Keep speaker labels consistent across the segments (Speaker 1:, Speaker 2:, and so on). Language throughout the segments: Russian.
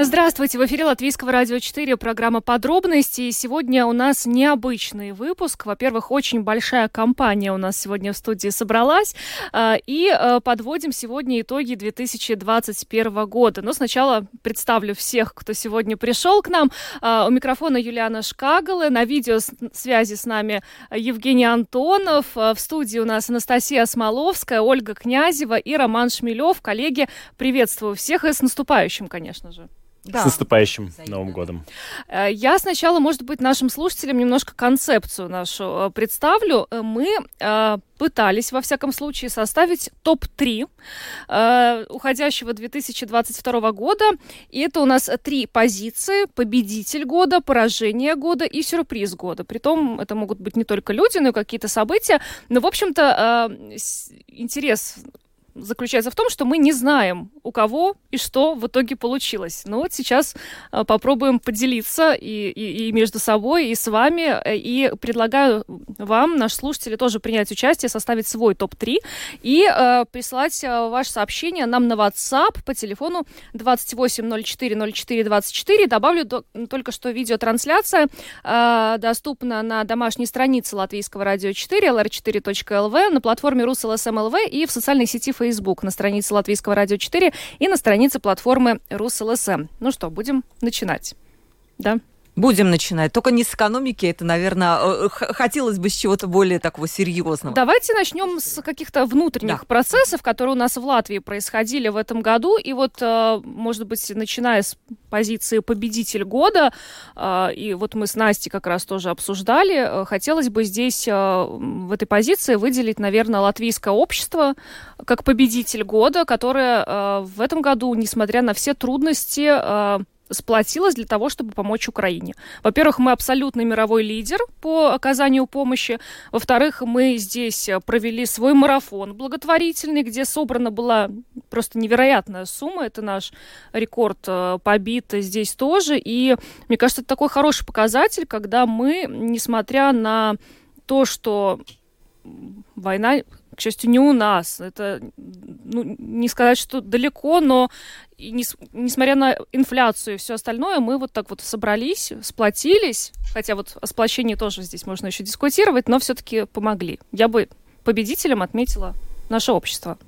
Speaker 1: Здравствуйте, в эфире Латвийского радио 4, программа «Подробности». И сегодня у нас необычный выпуск. Во-первых, очень большая компания у нас сегодня в студии собралась. А, и а, подводим сегодня итоги 2021 года. Но сначала представлю всех, кто сегодня пришел к нам. А, у микрофона Юлиана Шкагалы, на видео связи с нами Евгений Антонов. В студии у нас Анастасия Смоловская, Ольга Князева и Роман Шмелев. Коллеги, приветствую всех и с наступающим, конечно же.
Speaker 2: Да. С наступающим Новым годом.
Speaker 1: Э, я сначала, может быть, нашим слушателям немножко концепцию нашу э, представлю. Э, мы пытались, во всяком случае, составить топ-3 уходящего 2022 года. И это у нас три позиции. Победитель года, поражение года и сюрприз года. Притом это могут быть не только люди, но и какие-то события. Но, в общем-то, интерес заключается в том, что мы не знаем, у кого и что в итоге получилось. Но вот сейчас э, попробуем поделиться и, и, и между собой, и с вами. Э, и предлагаю вам, наши слушатели, тоже принять участие, составить свой топ-3 и э, прислать э, ваше сообщение нам на WhatsApp по телефону 28040424. Добавлю до, только что видеотрансляция э, доступна на домашней странице Латвийского радио 4, lr4.lv, на платформе RusLSM.lv и в социальной сети Facebook Facebook, на странице Латвийского радио 4 и на странице платформы РусЛСМ. Ну что, будем начинать. Да?
Speaker 3: Будем начинать. Только не с экономики, это, наверное, э, хотелось бы с чего-то более такого серьезного.
Speaker 1: Давайте начнем с каких-то внутренних да. процессов, которые у нас в Латвии происходили в этом году. И вот, э, может быть, начиная с позиции победитель года, э, и вот мы с Настей как раз тоже обсуждали, хотелось бы здесь в этой позиции выделить, наверное, латвийское общество как победитель года, которое в этом году, несмотря на все трудности, сплотилась для того, чтобы помочь Украине. Во-первых, мы абсолютный мировой лидер по оказанию помощи. Во-вторых, мы здесь провели свой марафон благотворительный, где собрана была просто невероятная сумма. Это наш рекорд э, побит здесь тоже. И мне кажется, это такой хороший показатель, когда мы, несмотря на то, что война к счастью, не у нас. Это, ну, не сказать, что далеко, но и не, несмотря на инфляцию и все остальное, мы вот так вот собрались, сплотились, хотя вот о сплочении тоже здесь можно еще дискутировать, но все-таки помогли. Я бы победителем отметила наше общество.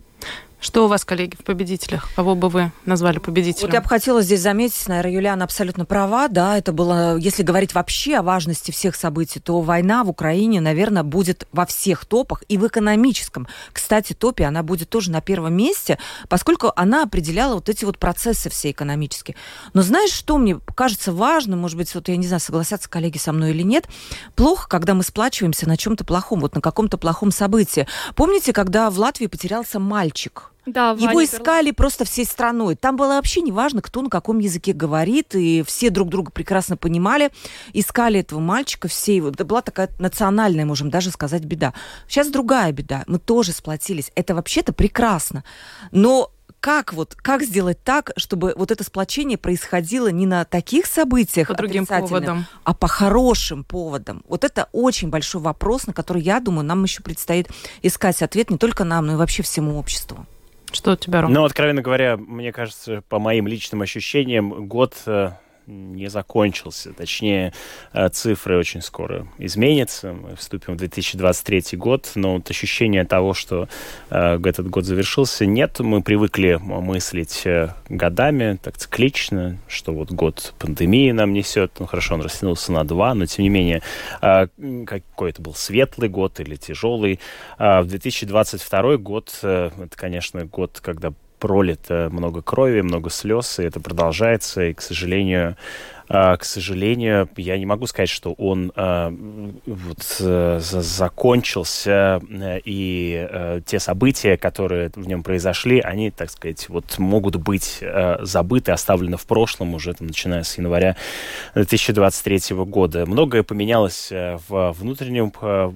Speaker 4: Что у вас, коллеги, в победителях? Кого бы вы назвали победителем?
Speaker 3: Вот я бы хотела здесь заметить, наверное, Юлиана абсолютно права, да, это было, если говорить вообще о важности всех событий, то война в Украине, наверное, будет во всех топах и в экономическом. Кстати, топе она будет тоже на первом месте, поскольку она определяла вот эти вот процессы все экономические. Но знаешь, что мне кажется важным, может быть, вот я не знаю, согласятся коллеги со мной или нет, плохо, когда мы сплачиваемся на чем-то плохом, вот на каком-то плохом событии. Помните, когда в Латвии потерялся мальчик?
Speaker 1: Да,
Speaker 3: Его искали просто всей страной. Там было вообще не важно, кто на каком языке говорит, и все друг друга прекрасно понимали. Искали этого мальчика, все его. Это была такая национальная, можем даже сказать, беда. Сейчас другая беда. Мы тоже сплотились. Это вообще-то прекрасно. Но как вот как сделать так, чтобы вот это сплочение происходило не на таких событиях
Speaker 4: по другим поводам,
Speaker 3: а по хорошим поводам? Вот это очень большой вопрос, на который я думаю, нам еще предстоит искать ответ не только нам, но и вообще всему обществу.
Speaker 4: Что у тебя, Ром?
Speaker 2: Ну, откровенно говоря, мне кажется, по моим личным ощущениям, год э, не закончился. Точнее, э, цифры очень скоро изменятся. Мы вступим в 2023 год, но вот ощущение того, что э, этот год завершился, нет. Мы привыкли мыслить э, годами, так циклично, что вот год пандемии нам несет. Ну, хорошо, он растянулся на два, но тем не менее, какой это был светлый год или тяжелый. В 2022 год, это, конечно, год, когда пролито много крови, много слез, и это продолжается, и, к сожалению, а, к сожалению, я не могу сказать, что он а, вот, э, закончился, э, и э, те события, которые в нем произошли, они, так сказать, вот могут быть забыты, оставлены в прошлом уже, там, начиная с января 2023 года. Многое поменялось в внутреннем, в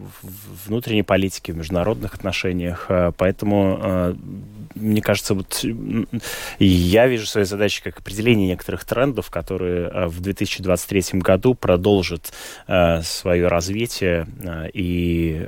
Speaker 2: внутренней политике, в международных отношениях, поэтому мне кажется, вот я вижу своей задачей как определение некоторых трендов, которые э, в 2023 году продолжат э, свое развитие э, и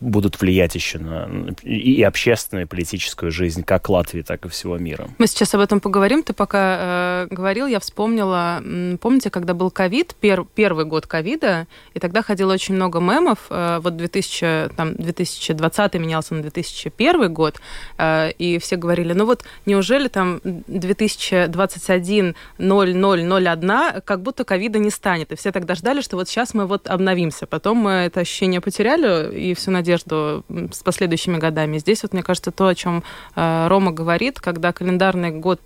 Speaker 2: будут влиять еще на и общественную, и политическую жизнь как Латвии, так и всего мира.
Speaker 4: Мы сейчас об этом поговорим. Ты пока э, говорил, я вспомнила, помните, когда был ковид, пер, первый год ковида, и тогда ходило очень много мемов. Э, вот 2000, там, 2020 менялся на 2001 год, э, и все говорили, ну вот неужели там 2021 0001, как будто ковида не станет. И все тогда ждали, что вот сейчас мы вот обновимся. Потом мы это ощущение потеряли и всю надежду с последующими годами. Здесь вот, мне кажется, то, о чем э, Рома говорит, когда календарный год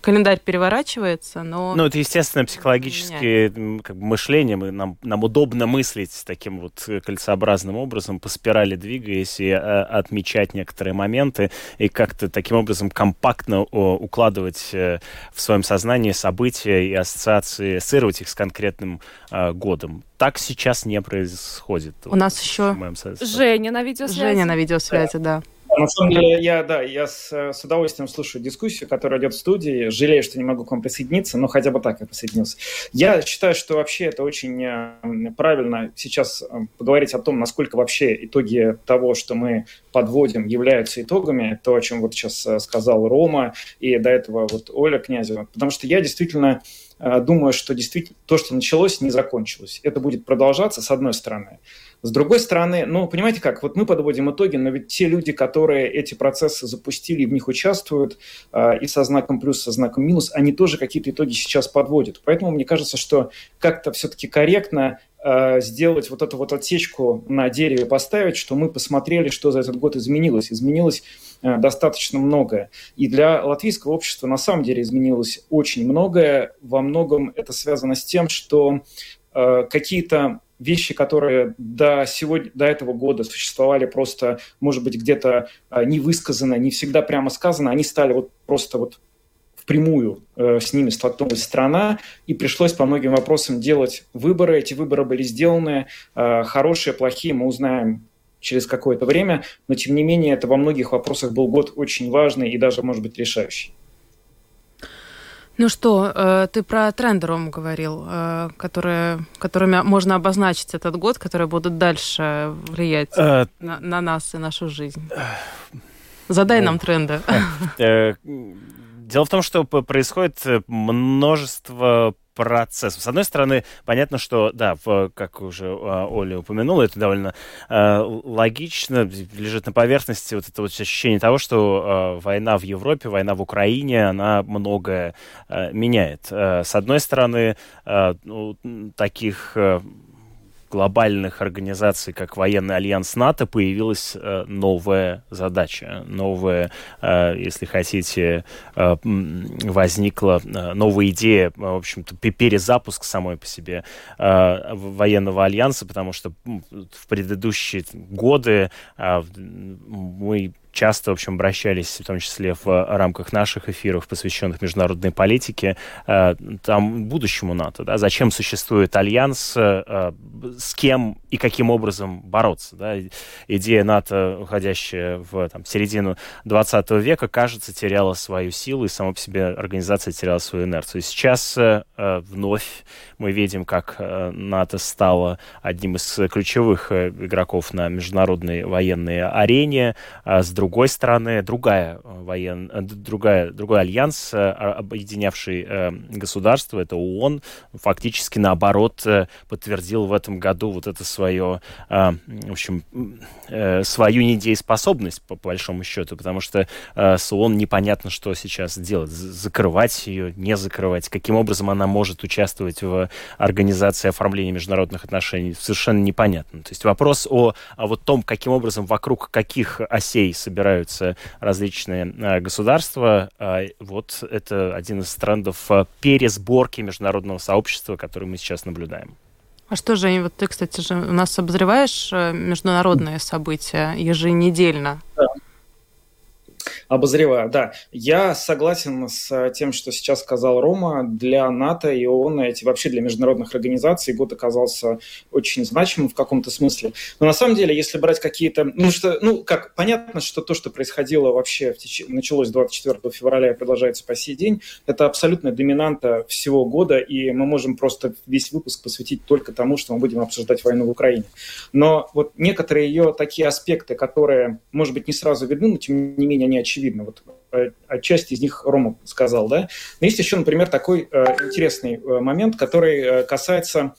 Speaker 4: календарь переворачивается, но...
Speaker 2: Ну, это, естественно, психологическое как бы, мышление. Мы, нам, нам удобно мыслить таким вот кольцеобразным образом, по спирали двигаясь и а, отмечать некоторые моменты, и как-то таким образом компактно укладывать э, в своем сознании события и ассоциации, ассоциировать их с конкретным э, годом. Так сейчас не происходит.
Speaker 4: У вот, нас еще...
Speaker 1: Женя на видеосвязи.
Speaker 4: Женя на видеосвязи, да. да.
Speaker 5: На самом деле, я, да, я с, с удовольствием слушаю дискуссию, которая идет в студии. Жалею, что не могу к вам присоединиться, но хотя бы так я присоединился. Я считаю, что вообще это очень э, правильно сейчас э, поговорить о том, насколько вообще итоги того, что мы подводим, являются итогами. То, о чем вот сейчас э, сказал Рома и до этого вот Оля Князева. Потому что я действительно думаю, что действительно то, что началось, не закончилось. Это будет продолжаться, с одной стороны. С другой стороны, ну, понимаете как, вот мы подводим итоги, но ведь те люди, которые эти процессы запустили в них участвуют, э, и со знаком плюс, со знаком минус, они тоже какие-то итоги сейчас подводят. Поэтому мне кажется, что как-то все-таки корректно э, сделать вот эту вот отсечку на дереве, поставить, что мы посмотрели, что за этот год изменилось. Изменилось э, достаточно многое. И для латвийского общества на самом деле изменилось очень многое. Во многом это связано с тем, что какие-то вещи, которые до, сегодня, до этого года существовали просто, может быть, где-то а, не высказано, не всегда прямо сказано, они стали вот просто вот впрямую э, с ними столкнулась страна, и пришлось по многим вопросам делать выборы. Эти выборы были сделаны, э, хорошие, плохие, мы узнаем через какое-то время, но тем не менее это во многих вопросах был год очень важный и даже, может быть, решающий.
Speaker 4: Ну что, э, ты про тренды, Ром, говорил, э, которые, которыми можно обозначить этот год, которые будут дальше влиять э, на, на нас и нашу жизнь. Задай нам тренды.
Speaker 2: Дело в том, что происходит множество процессов. С одной стороны, понятно, что, да, в, как уже а, Оля упомянула, это довольно э, логично, лежит на поверхности вот это вот ощущение того, что э, война в Европе, война в Украине, она многое э, меняет. Э, с одной стороны, э, ну, таких... Э, глобальных организаций, как военный альянс НАТО, появилась э, новая задача, новая, э, если хотите, э, возникла новая идея, в общем-то, перезапуск самой по себе военного альянса, потому что в предыдущие годы э, мы часто, в общем, обращались, в том числе в рамках наших эфиров, посвященных международной политике, э, там, будущему НАТО, да, зачем существует альянс, э, с кем и каким образом бороться, да. Идея НАТО, уходящая в там, середину 20 века, кажется, теряла свою силу, и сама по себе организация теряла свою инерцию. Сейчас э, вновь мы видим, как НАТО стало одним из ключевых игроков на международной военной арене, а с другой другой стороны, другая э, воен... Э, другая, другой альянс, э, объединявший государство, это ООН, фактически наоборот подтвердил в этом году вот это свое, в общем, свою недееспособность, по большому счету, потому что с ООН непонятно, что сейчас делать. Закрывать ее, не закрывать, каким образом она может участвовать в организации оформления международных отношений, совершенно непонятно. То есть вопрос о, о вот том, каким образом, вокруг каких осей собираются собираются различные э, государства. А, вот это один из трендов э, пересборки международного сообщества, который мы сейчас наблюдаем.
Speaker 4: А что же, вот ты, кстати, же у нас обозреваешь э, международные события еженедельно?
Speaker 5: Да. Обозреваю, да. Я согласен с тем, что сейчас сказал Рома. Для НАТО и ООН, эти вообще для международных организаций год оказался очень значимым в каком-то смысле. Но на самом деле, если брать какие-то... Ну, что, ну как, понятно, что то, что происходило вообще, в теч... началось 24 февраля и продолжается по сей день, это абсолютная доминанта всего года, и мы можем просто весь выпуск посвятить только тому, что мы будем обсуждать войну в Украине. Но вот некоторые ее такие аспекты, которые, может быть, не сразу видны, но тем не менее они очевидны. Вот э, отчасти из них Рома сказал, да. Но есть еще, например, такой э, интересный э, момент, который касается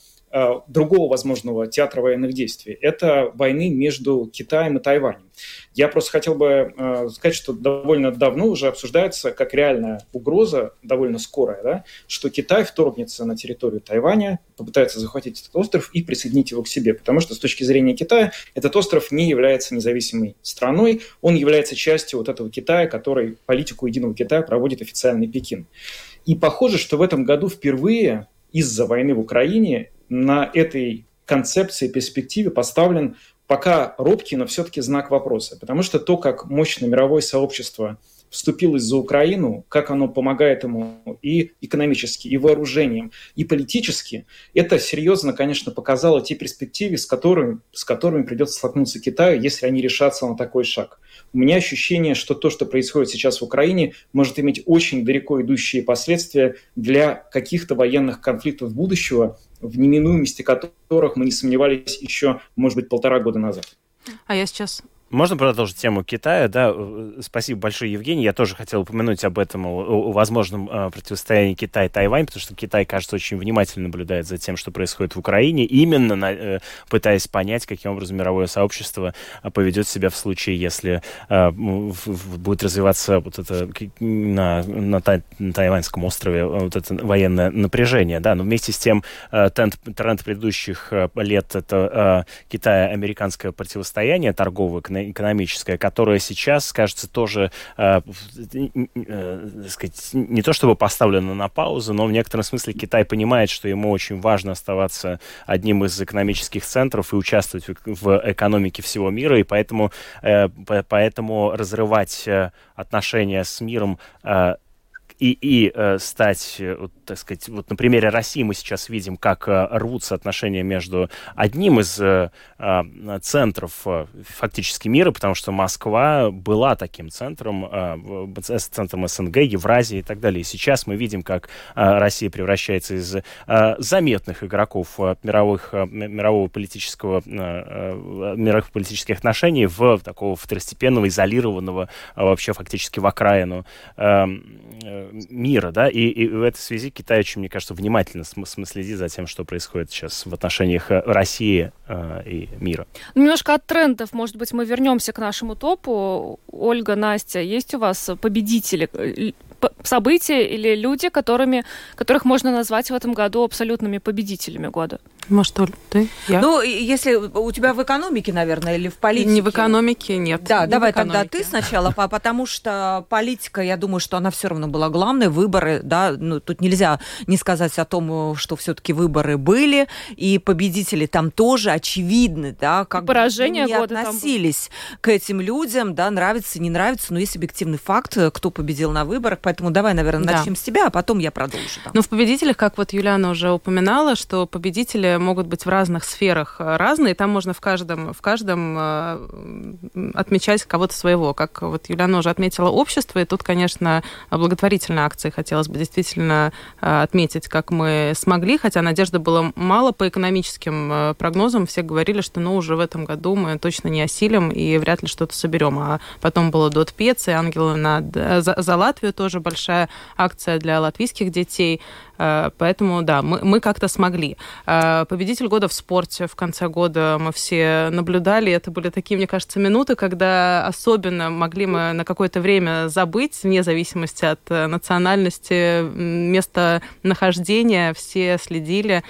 Speaker 5: другого возможного театра военных действий. Это войны между Китаем и Тайванем. Я просто хотел бы э, сказать, что довольно давно уже обсуждается как реальная угроза, довольно скорая, да, что Китай вторгнется на территорию Тайваня, попытается захватить этот остров и присоединить его к себе. Потому что с точки зрения Китая этот остров не является независимой страной, он является частью вот этого Китая, который политику единого Китая проводит официальный Пекин. И похоже, что в этом году впервые из-за войны в Украине на этой концепции, перспективе поставлен пока робкий, но все-таки знак вопроса. Потому что то, как мощное мировое сообщество вступилось за Украину, как оно помогает ему и экономически, и вооружением, и политически, это серьезно, конечно, показало те перспективы, с которыми, с которыми придется столкнуться Китаю, если они решатся на такой шаг. У меня ощущение, что то, что происходит сейчас в Украине, может иметь очень далеко идущие последствия для каких-то военных конфликтов будущего, в неминуемости которых мы не сомневались еще, может быть, полтора года назад.
Speaker 4: А я сейчас
Speaker 2: можно продолжить тему Китая? Да, э, спасибо большое, Евгений. Я тоже хотел упомянуть об этом, о, о возможном э, противостоянии Китай-Тайвань, потому что Китай, кажется, очень внимательно наблюдает за тем, что происходит в Украине, именно на, э, пытаясь понять, каким образом мировое сообщество э, поведет себя в случае, если э, в, в, будет развиваться вот это на, на, тай, на Тайваньском острове вот это военное напряжение. Да, но вместе с тем э, тренд, тренд предыдущих лет это э, Китая-американское противостояние торговое, экономическая, которая сейчас, кажется, тоже, э, э, сказать, не то чтобы поставлена на паузу, но в некотором смысле Китай понимает, что ему очень важно оставаться одним из экономических центров и участвовать в, в экономике всего мира, и поэтому, э, поэтому разрывать э, отношения с миром э, и, э, стать, э, вот, так сказать, вот на примере России мы сейчас видим, как э, рвутся отношения между одним из э, э, центров э, фактически мира, потому что Москва была таким центром, э, центром СНГ, Евразии и так далее. И сейчас мы видим, как э, Россия превращается из э, заметных игроков э, мировых, э, мирового политического, э, э, мировых политических отношений в такого второстепенного, изолированного, э, вообще фактически в окраину э, э мира, да, и, и в этой связи Китай очень, мне кажется, внимательно следит за тем, что происходит сейчас в отношениях э, России э, и мира.
Speaker 1: Ну, немножко от трендов, может быть, мы вернемся к нашему топу. Ольга, Настя, есть у вас победители э, события или люди, которыми, которых можно назвать в этом году абсолютными победителями года?
Speaker 4: Может, Оль, ты?
Speaker 3: Я? Ну, если у тебя в экономике, наверное, или в политике?
Speaker 4: Не в экономике, нет.
Speaker 3: Да,
Speaker 4: не
Speaker 3: давай тогда ты сначала, потому что политика, я думаю, что она все равно была главной. Выборы, да, ну, тут нельзя не сказать о том, что все-таки выборы были, и победители там тоже очевидны, да, как
Speaker 1: Поражение бы
Speaker 3: не относились там... к этим людям, да, нравится, не нравится, но есть объективный факт, кто победил на выборах, поэтому давай, наверное, начнем да. с тебя, а потом я продолжу.
Speaker 4: Да. Ну, в победителях, как вот Юлиана уже упоминала, что победители могут быть в разных сферах э, разные, там можно в каждом, в каждом э, отмечать кого-то своего. Как вот Юлиана уже отметила общество, и тут, конечно, благотворительные акции хотелось бы действительно э, отметить, как мы смогли, хотя надежды было мало по экономическим прогнозам. Все говорили, что ну уже в этом году мы точно не осилим и вряд ли что-то соберем. А потом было Дот Пец и Ангелы на, за, за Латвию тоже большая акция для латвийских детей. Э, поэтому, да, мы, мы как-то смогли. Э, победитель года в спорте в конце года мы все наблюдали. Это были такие, мне кажется, минуты, когда особенно могли мы на какое-то время забыть, вне зависимости от э, национальности, места нахождения. Все следили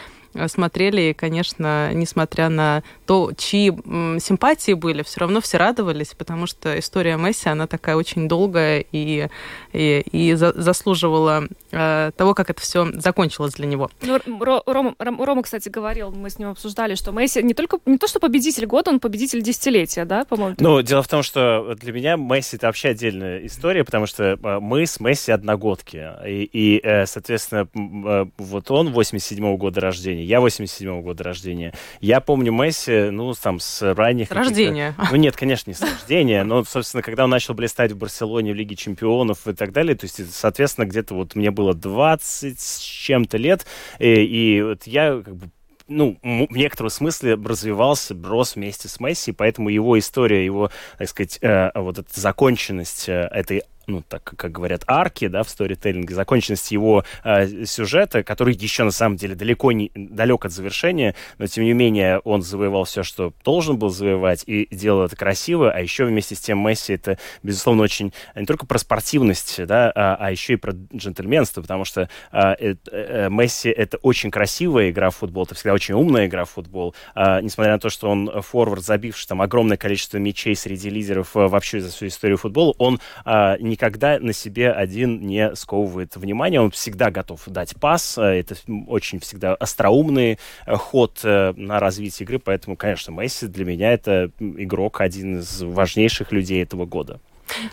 Speaker 4: смотрели, и, конечно, несмотря на то, чьи симпатии были, все равно все радовались, потому что история Месси, она такая очень долгая и, и, и за, заслуживала э, того, как это все закончилось для него.
Speaker 1: Ну, Рома, Рома, кстати, говорил, мы с ним обсуждали, что Месси не только не то, что победитель года, он победитель десятилетия, да, по-моему?
Speaker 2: Ну, дело в том, что для меня Месси это вообще отдельная история, потому что э, мы с Месси одногодки. И, и э, соответственно, э, вот он 87-го года рождения, я 87-го года рождения. Я помню Месси, ну, там, с ранних... С
Speaker 4: рождения.
Speaker 2: Ну, нет, конечно, не с рождения, но, собственно, когда он начал блистать в Барселоне, в Лиге чемпионов и так далее, то есть, соответственно, где-то вот мне было 20 с чем-то лет, и, и вот я как бы ну, в некотором смысле развивался, рос вместе с Месси, поэтому его история, его, так сказать, э, вот эта законченность э, этой ну, так как говорят, арки, да, в сторителлинге, законченность его э, сюжета, который еще на самом деле далеко не далек от завершения, но тем не менее он завоевал все, что должен был завоевать, и делал это красиво, а еще вместе с тем Месси это, безусловно, очень не только про спортивность, да, а, а еще и про джентльменство, потому что э, э, Месси это очень красивая игра в футбол, это всегда очень умная игра в футбол, э, несмотря на то, что он форвард, забивший там огромное количество мячей среди лидеров э, вообще за всю историю футбола, он э, не никогда на себе один не сковывает внимание. Он всегда готов дать пас. Э, это очень всегда остроумный э, ход э, на развитие игры. Поэтому, конечно, Месси для меня это игрок, один из важнейших людей этого года.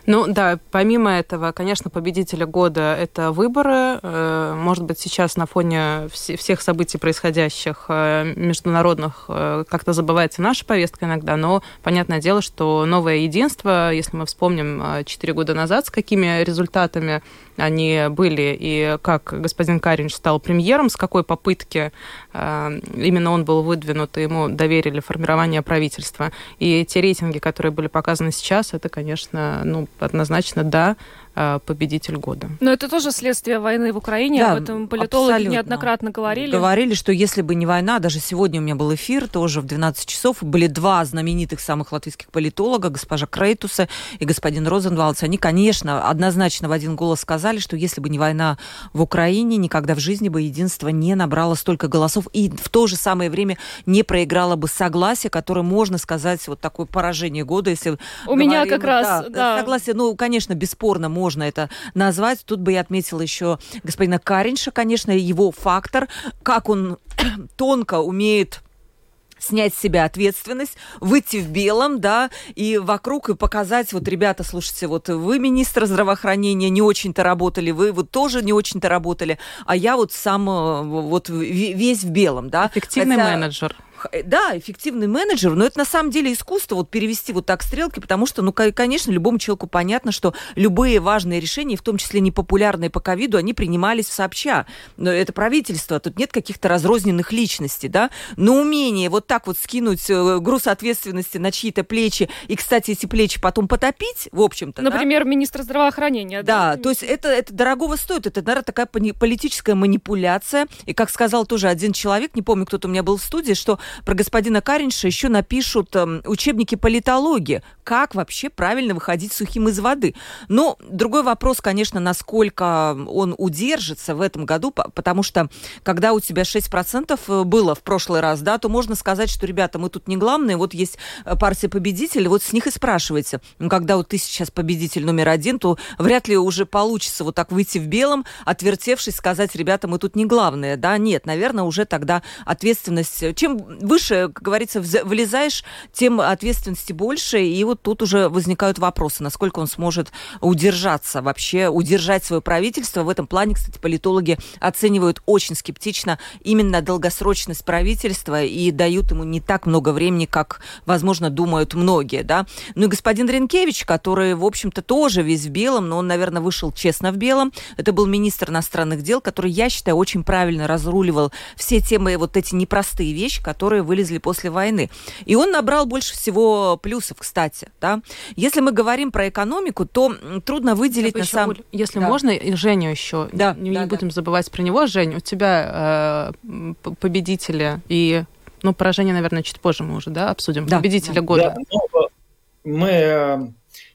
Speaker 4: Ну да, помимо этого, конечно, победителя года это выборы. Э, может быть, сейчас на фоне всех событий, происходящих э, международных, э, как-то забывается наша повестка иногда, но понятное дело, что новое единство, если мы вспомним 4 года назад, с какими результатами они были, и как господин Каринч стал премьером, с какой попытки именно он был выдвинут, и ему доверили формирование правительства. И те рейтинги, которые были показаны сейчас, это, конечно, ну, однозначно да, Э, победитель года.
Speaker 1: Но это тоже следствие войны в Украине, да, об этом политологи абсолютно. неоднократно говорили.
Speaker 3: Говорили, что если бы не война, даже сегодня у меня был эфир, тоже в 12 часов, были два знаменитых самых латвийских политолога, госпожа Крейтуса и господин Розенвалдс, они, конечно, однозначно в один голос сказали, что если бы не война в Украине, никогда в жизни бы единство не набрало столько голосов и в то же самое время не проиграло бы согласие, которое можно сказать вот такое поражение года, если
Speaker 1: у говорим, меня как раз
Speaker 3: да, да. согласие, ну конечно бесспорно можно это назвать. Тут бы я отметила еще господина Каринша, конечно, его фактор, как он тонко умеет снять с себя ответственность, выйти в белом, да, и вокруг и показать, вот, ребята, слушайте, вот вы министр здравоохранения не очень-то работали, вы вот тоже не очень-то работали, а я вот сам э, вот весь в белом, да.
Speaker 4: Эффективный Хотя... менеджер.
Speaker 3: Э, да, эффективный менеджер, но это на самом деле искусство вот перевести вот так стрелки, потому что, ну, конечно, любому человеку понятно, что любые важные решения, в том числе непопулярные по ковиду, они принимались сообща. Но это правительство, тут нет каких-то разрозненных личностей, да, но умение вот так вот скинуть э, груз ответственности на чьи-то плечи, и, кстати, эти плечи потом потопить, в общем-то,
Speaker 1: Например, да? министр здравоохранения.
Speaker 3: Да, да, то есть это, это дорогого стоит, это, наверное, такая политическая манипуляция, и, как сказал тоже один человек, не помню, кто-то у меня был в студии, что про господина Каринша еще напишут э, учебники политологии, как вообще правильно выходить сухим из воды. Но другой вопрос, конечно, насколько он удержится в этом году, потому что когда у тебя 6% э, было в прошлый раз, да, то можно сказать, что, ребята, мы тут не главные, вот есть э, партия победителей, вот с них и спрашивайте. Ну, когда вот ты сейчас победитель номер один, то вряд ли уже получится вот так выйти в белом, отвертевшись, сказать, ребята, мы тут не главные, да, нет, наверное, уже тогда ответственность, чем выше, как говорится, влезаешь, тем ответственности больше, и вот тут уже возникают вопросы, насколько он сможет удержаться вообще, удержать свое правительство. В этом плане, кстати, политологи оценивают очень скептично именно долгосрочность правительства и дают ему не так много времени, как, возможно, думают многие, да. Ну и господин Ренкевич, который, в общем-то, тоже весь в белом, но он, наверное, вышел честно в белом. Это был министр иностранных дел, который, я считаю, очень правильно разруливал все темы, вот эти непростые вещи, которые которые вылезли после войны. И он набрал больше всего плюсов, кстати. Да? Если мы говорим про экономику, то трудно выделить на самом...
Speaker 4: Если да. можно, и Женю еще. Да, не, да, не да. будем забывать про него. Жень, у тебя э, победители и... Ну, поражение, наверное, чуть позже мы уже да, обсудим. Да. Победителя года. Да, ну,
Speaker 5: мы...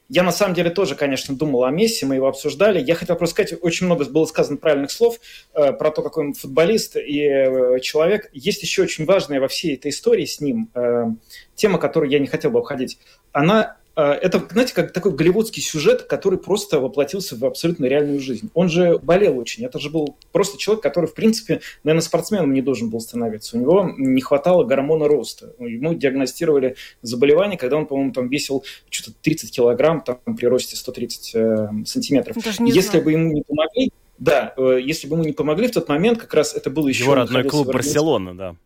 Speaker 5: Я на самом деле тоже, конечно, думал о Месси, мы его обсуждали. Я хотел просто сказать, очень много было сказано правильных слов э, про то, какой он футболист и э, человек. Есть еще очень важная во всей этой истории с ним э, тема, которую я не хотел бы обходить. Она это, знаете, как такой голливудский сюжет, который просто воплотился в абсолютно реальную жизнь. Он же болел очень. Это же был просто человек, который, в принципе, наверное, спортсменом не должен был становиться. У него не хватало гормона роста. Ему диагностировали заболевание, когда он, по-моему, там весил что-то 30 килограмм там, при росте 130 э, сантиметров. Если знаю. бы ему не помогли, да, э, если бы ему не помогли в тот момент, как раз это был еще...
Speaker 2: Его родной клуб Барселона, да.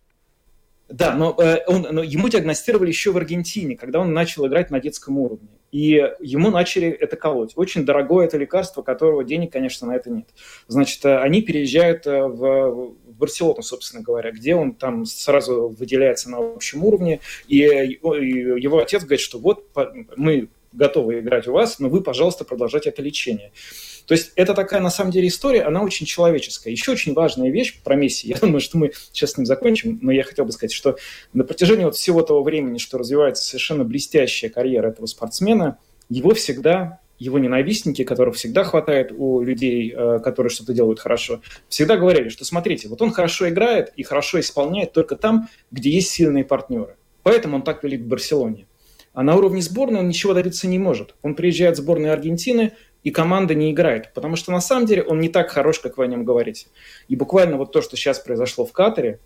Speaker 5: Да, но, э, он, но ему диагностировали еще в Аргентине, когда он начал играть на детском уровне. И ему начали это колоть. Очень дорогое это лекарство, которого денег, конечно, на это нет. Значит, э, они переезжают э, в, Барселону, собственно говоря, где он там сразу выделяется на общем уровне. И его отец говорит, что вот мы готовы играть у вас, но вы, пожалуйста, продолжайте это лечение. То есть это такая, на самом деле, история, она очень человеческая. Еще очень важная вещь про Месси, я думаю, что мы сейчас с ним закончим, но я хотел бы сказать, что на протяжении вот всего того времени, что развивается совершенно блестящая карьера этого спортсмена, его всегда его ненавистники, которых всегда хватает у людей, э, которые что-то делают хорошо, всегда говорили, что смотрите, вот он хорошо играет и хорошо исполняет только там, где есть сильные партнеры. Поэтому он так велик в Барселоне. А на уровне сборной он ничего добиться не может. Он приезжает в сборную Аргентины, и команда не играет, потому что на самом деле он не так хорош, как вы о нем говорите. И буквально вот то, что сейчас произошло в Катаре,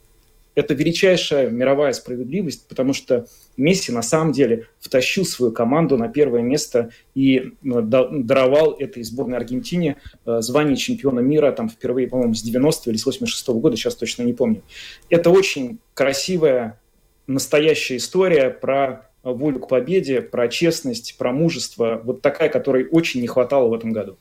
Speaker 5: это величайшая мировая справедливость, потому что Месси на самом деле втащил свою команду на первое место и ну, даровал этой сборной Аргентине э, звание чемпиона мира там впервые, по-моему, с 90 или с 86 -го года, сейчас точно не помню. Это очень красивая, настоящая история про волю к победе, про честность, про мужество, вот такая, которой очень не хватало в этом году.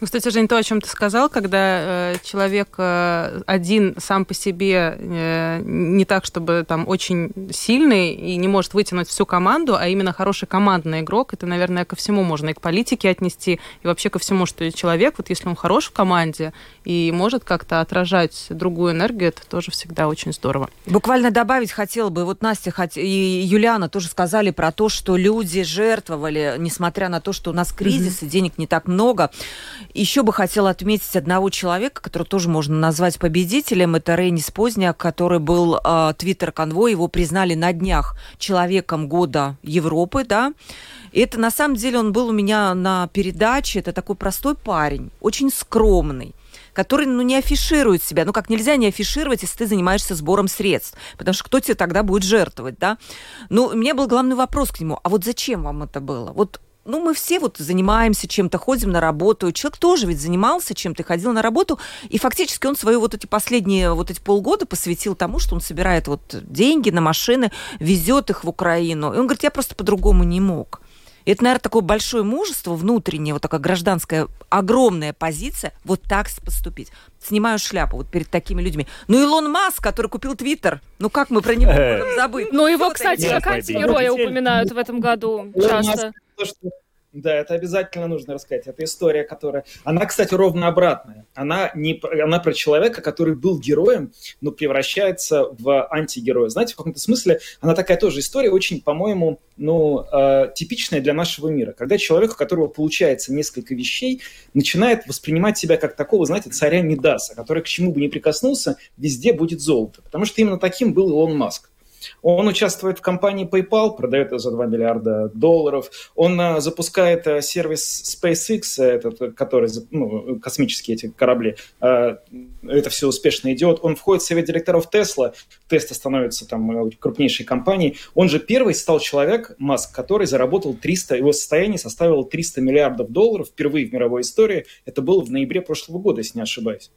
Speaker 4: Ну, кстати, Жень, то, о чем ты сказал, когда э, человек э, один сам по себе э, не так, чтобы там очень сильный и не может вытянуть всю команду, а именно хороший командный игрок, это, наверное, ко всему можно и к политике отнести, и вообще ко всему, что человек, вот если он хорош в команде и может как-то отражать другую энергию, это тоже всегда очень здорово.
Speaker 3: Буквально добавить хотела бы, вот Настя и Юлиана тоже сказали про то, что люди жертвовали, несмотря на то, что у нас кризис mm-hmm. и денег не так много. Еще бы хотела отметить одного человека, которого тоже можно назвать победителем. Это Рейнис Поздняк, который был а, твиттер-конвой. Его признали на днях человеком года Европы, да. И это на самом деле он был у меня на передаче. Это такой простой парень, очень скромный который ну, не афиширует себя. Ну, как нельзя не афишировать, если ты занимаешься сбором средств. Потому что кто тебе тогда будет жертвовать, да? Ну, у меня был главный вопрос к нему. А вот зачем вам это было? Вот ну, мы все вот занимаемся чем-то, ходим на работу. Человек тоже ведь занимался чем-то, ходил на работу. И фактически он свои вот эти последние вот эти полгода посвятил тому, что он собирает вот деньги на машины, везет их в Украину. И он говорит, я просто по-другому не мог. И это, наверное, такое большое мужество внутреннее, вот такая гражданская огромная позиция, вот так поступить. Снимаю шляпу вот перед такими людьми. Ну, Илон Маск, который купил Твиттер, ну как мы про него можем забыть?
Speaker 1: Ну, его, кстати, как антигероя упоминают в этом году часто
Speaker 5: то, что да, это обязательно нужно рассказать. Это история, которая... Она, кстати, ровно обратная. Она, не... она про человека, который был героем, но превращается в антигероя. Знаете, в каком-то смысле она такая тоже история, очень, по-моему, ну, э, типичная для нашего мира. Когда человек, у которого получается несколько вещей, начинает воспринимать себя как такого, знаете, царя Мидаса, который к чему бы ни прикоснулся, везде будет золото. Потому что именно таким был Илон Маск. Он участвует в компании PayPal, продает ее за 2 миллиарда долларов. Он а, запускает а, сервис SpaceX, этот, который, ну, космические эти корабли. Это все успешно идет. Он входит в совет директоров Tesla. Tesla становится там крупнейшей компанией. Он же первый стал человек, Маск, который заработал 300, его состояние составило 300 миллиардов долларов впервые в мировой истории. Это было в ноябре прошлого года, если не ошибаюсь.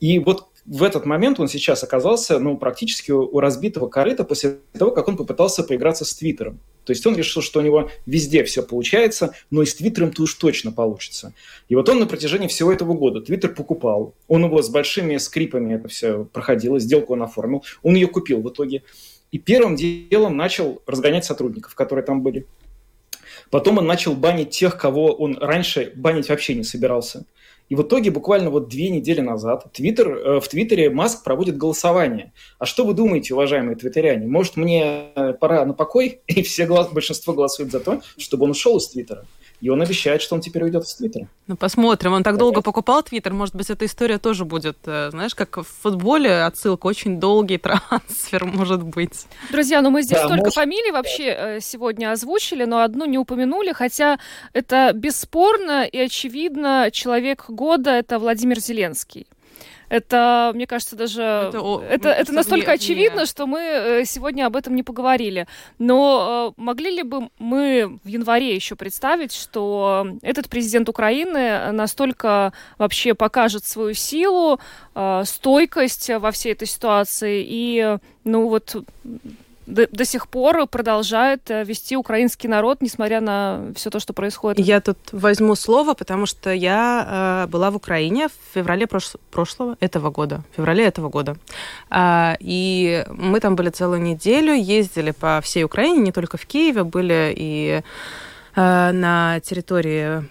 Speaker 5: И вот в этот момент он сейчас оказался ну, практически у разбитого корыта после того, как он попытался поиграться с Твиттером. То есть он решил, что у него везде все получается, но и с Твиттером-то уж точно получится. И вот он на протяжении всего этого года Твиттер покупал. Он его с большими скрипами это все проходило, сделку он оформил. Он ее купил в итоге. И первым делом начал разгонять сотрудников, которые там были. Потом он начал банить тех, кого он раньше банить вообще не собирался. И в итоге буквально вот две недели назад Twitter, э, в Твиттере Маск проводит голосование. А что вы думаете, уважаемые твиттеряне? Может, мне э, пора на покой? И все большинство голосует за то, чтобы он ушел из Твиттера. И он обещает, что он теперь уйдет с Твиттера.
Speaker 4: Ну, посмотрим. Он так Давай. долго покупал Твиттер. Может быть, эта история тоже будет, э, знаешь, как в футболе отсылка, очень долгий трансфер, может быть.
Speaker 1: Друзья, ну мы здесь да, столько может... фамилий вообще э, сегодня озвучили, но одну не упомянули, хотя это бесспорно и очевидно человек года – это Владимир Зеленский. Это, мне кажется, даже это, это, это настолько нет, очевидно, нет. что мы э, сегодня об этом не поговорили. Но э, могли ли бы мы в январе еще представить, что этот президент Украины настолько вообще покажет свою силу, э, стойкость во всей этой ситуации и, ну вот до, до сих пор продолжает э, вести украинский народ, несмотря на все то, что происходит.
Speaker 4: Я тут возьму слово, потому что я э, была в Украине в феврале прош прошлого, этого года, в феврале этого года. Э, и мы там были целую неделю, ездили по всей Украине, не только в Киеве, были и э, на территории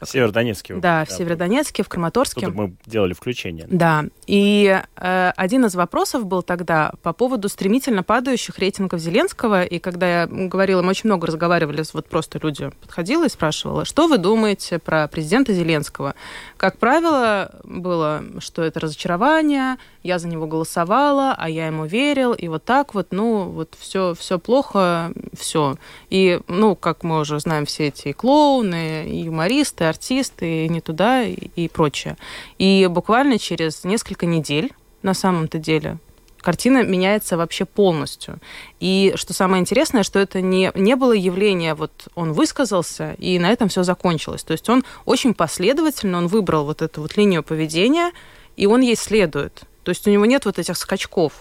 Speaker 2: в Северодонецке.
Speaker 4: Да, в Северодонецке, в Краматорске.
Speaker 2: Тут мы делали включение.
Speaker 4: Да. И э, один из вопросов был тогда по поводу стремительно падающих рейтингов Зеленского. И когда я говорила, мы очень много разговаривали, вот просто люди подходила и спрашивала, что вы думаете про президента Зеленского? Как правило, было, что это разочарование, я за него голосовала, а я ему верил, и вот так вот, ну, вот все, все плохо, все. И, ну, как мы уже знаем, все эти клоуны, юмористы, артисты, и не туда, и, и прочее. И буквально через несколько недель, на самом-то деле, картина меняется вообще полностью. И что самое интересное, что это не, не было явление, вот он высказался, и на этом все закончилось. То есть он очень последовательно, он выбрал вот эту вот линию поведения, и он ей следует. То есть у него нет вот этих скачков.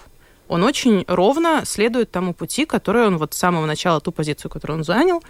Speaker 4: Он очень ровно следует тому пути, который он вот с самого начала, ту позицию, которую он занял,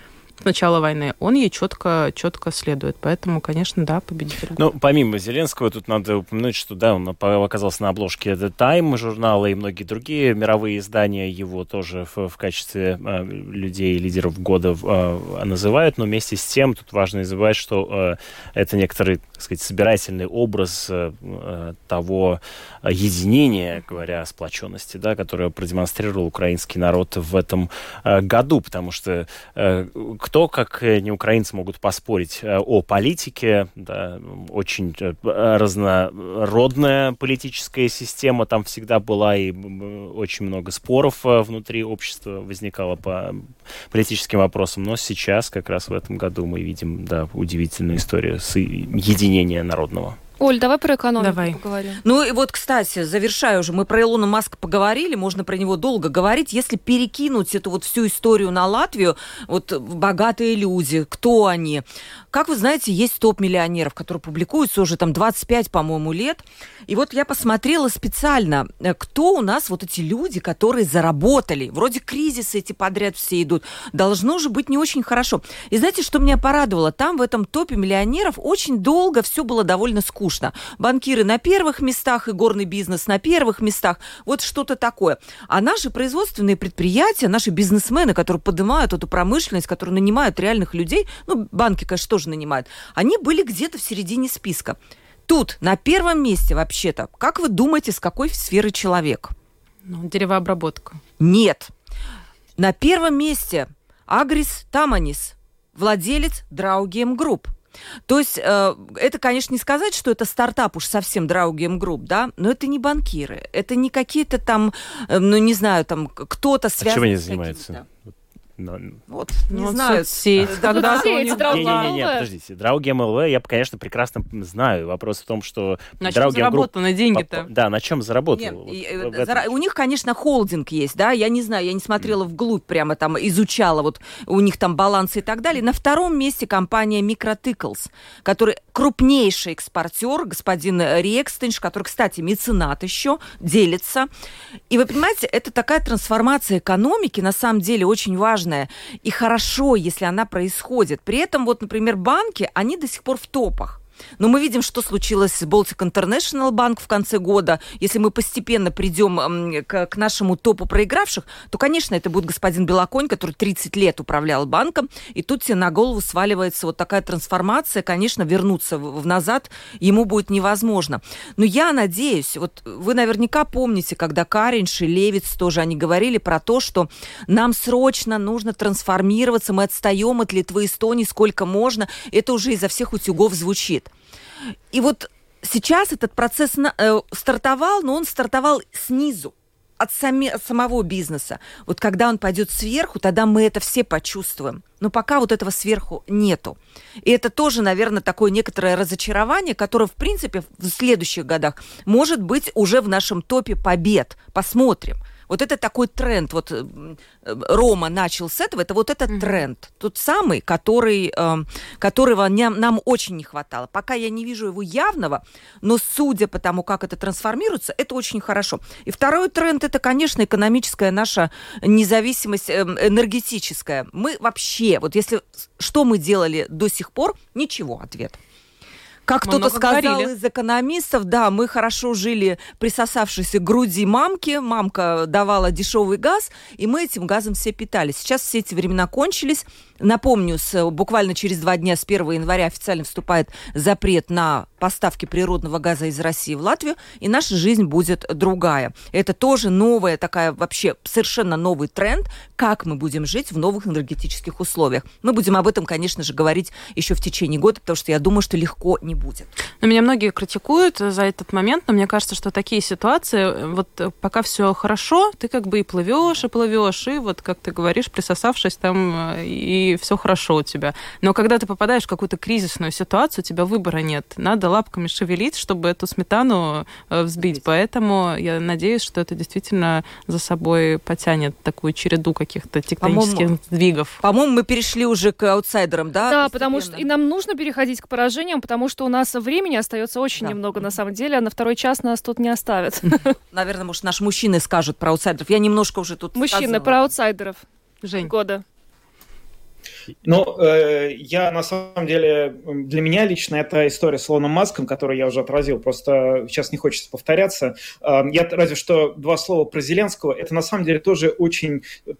Speaker 4: начала войны, он ей четко, четко следует. Поэтому, конечно, да, победитель.
Speaker 2: Ну, помимо Зеленского, тут надо упомянуть, что да, он оказался на обложке The Time журнала и многие другие мировые издания его тоже в, в качестве э, людей, лидеров года э, называют, но вместе с тем тут важно не забывать, что э, это некоторый, так сказать, собирательный образ э, того единения, говоря сплоченности, да, которое продемонстрировал украинский народ в этом э, году, потому что э, кто, как э, не украинцы, могут поспорить э, о политике, да, очень э, разнородная политическая система там всегда была, и очень много споров внутри общества возникало по политическим вопросам, но сейчас, как раз в этом году, мы видим, да, удивительную историю с единения народного.
Speaker 1: Оль, давай про экономику давай. поговорим.
Speaker 3: Ну и вот, кстати, завершая уже, мы про Илона Маска поговорили, можно про него долго говорить. Если перекинуть эту вот всю историю на Латвию, вот богатые люди, кто они? Как вы знаете, есть топ-миллионеров, которые публикуются уже там 25, по-моему, лет. И вот я посмотрела специально, э, кто у нас вот эти люди, которые заработали. Вроде кризисы эти подряд все идут. Должно же быть не очень хорошо. И знаете, что меня порадовало? Там в этом топе миллионеров очень долго все было довольно скучно. Банкиры на первых местах и горный бизнес на первых местах. Вот что-то такое. А наши производственные предприятия, наши бизнесмены, которые поднимают эту промышленность, которые нанимают реальных людей, ну, банки, конечно, тоже нанимают, они были где-то в середине списка. Тут, на первом месте вообще-то, как вы думаете, с какой сферы человек?
Speaker 4: Ну, деревообработка.
Speaker 3: Нет. На первом месте Агрис Таманис, владелец Draugiem Group. То есть э, это, конечно, не сказать, что это стартап уж совсем Draugiem Group, да, но это не банкиры, это не какие-то там, э, ну не знаю, там кто-то связан. А
Speaker 2: чем они занимаются?
Speaker 3: Но... Вот, не ну, знаю.
Speaker 4: Соцсеть.
Speaker 1: Когда
Speaker 2: Не-не-не, подождите. Драуги МЛВ я, конечно, прекрасно знаю. Вопрос в том, что...
Speaker 4: На чем заработаны деньги-то?
Speaker 2: Да, на чем заработал?
Speaker 3: У них, конечно, холдинг есть, да, я не знаю, я не смотрела вглубь прямо там, изучала вот у них там балансы и так далее. На втором месте компания Microtickles, который крупнейший экспортер, господин Рекстенш, который, кстати, меценат еще, делится. И вы понимаете, это такая трансформация экономики, на самом деле, очень важная важная. И хорошо, если она происходит. При этом, вот, например, банки, они до сих пор в топах. Но мы видим, что случилось с Baltic International Bank в конце года. Если мы постепенно придем к, к нашему топу проигравших, то, конечно, это будет господин Белоконь, который 30 лет управлял банком, и тут тебе на голову сваливается вот такая трансформация. Конечно, вернуться в, в назад ему будет невозможно. Но я надеюсь, вот вы наверняка помните, когда Каринш и Левиц тоже, они говорили про то, что нам срочно нужно трансформироваться, мы отстаем от Литвы и Эстонии сколько можно. Это уже изо всех утюгов звучит. И вот сейчас этот процесс э, стартовал, но он стартовал снизу от, сами, от самого бизнеса. Вот когда он пойдет сверху, тогда мы это все почувствуем. Но пока вот этого сверху нету. И это тоже, наверное, такое некоторое разочарование, которое, в принципе, в следующих годах может быть уже в нашем топе побед. Посмотрим. Вот это такой тренд. Вот э, Рома начал с этого. Это вот этот mm-hmm. тренд. Тот самый, который, э, которого нам очень не хватало. Пока я не вижу его явного, но судя по тому, как это трансформируется, это очень хорошо. И второй тренд это, конечно, экономическая наша независимость эм, энергетическая. Мы вообще, вот если что мы делали до сих пор, ничего, ответ. Как кто-то сказал говорили. из экономистов, да, мы хорошо жили присосавшись к груди мамки, мамка давала дешевый газ, и мы этим газом все питались. Сейчас все эти времена кончились, Напомню, с, буквально через два дня, с 1 января официально вступает запрет на поставки природного газа из России в Латвию, и наша жизнь будет другая. Это тоже новая такая, вообще совершенно новый тренд, как мы будем жить в новых энергетических условиях. Мы будем об этом, конечно же, говорить еще в течение года, потому что я думаю, что легко не будет.
Speaker 4: Но меня многие критикуют за этот момент, но мне кажется, что такие ситуации, вот пока все хорошо, ты как бы и плывешь, и плывешь, и вот, как ты говоришь, присосавшись там и все хорошо у тебя. Но когда ты попадаешь в какую-то кризисную ситуацию, у тебя выбора нет. Надо лапками шевелить, чтобы эту сметану э, взбить. Поэтому я надеюсь, что это действительно за собой потянет такую череду каких-то тектонических по сдвигов.
Speaker 3: По-моему, мы перешли уже к аутсайдерам, да?
Speaker 1: Да, потому что и нам нужно переходить к поражениям, потому что у нас времени остается очень да. немного на самом деле, а на второй час нас тут не оставят.
Speaker 3: Наверное, может, наши мужчины скажут про аутсайдеров. Я немножко уже тут
Speaker 1: Мужчины,
Speaker 3: сказала.
Speaker 1: про аутсайдеров.
Speaker 4: Жень.
Speaker 1: Года.
Speaker 5: Ну, э, я на самом деле, для меня лично это история с Лоном Маском, которую я уже отразил, просто сейчас не хочется повторяться. Э, я разве что два слова про Зеленского. Это на самом деле тоже очень, э,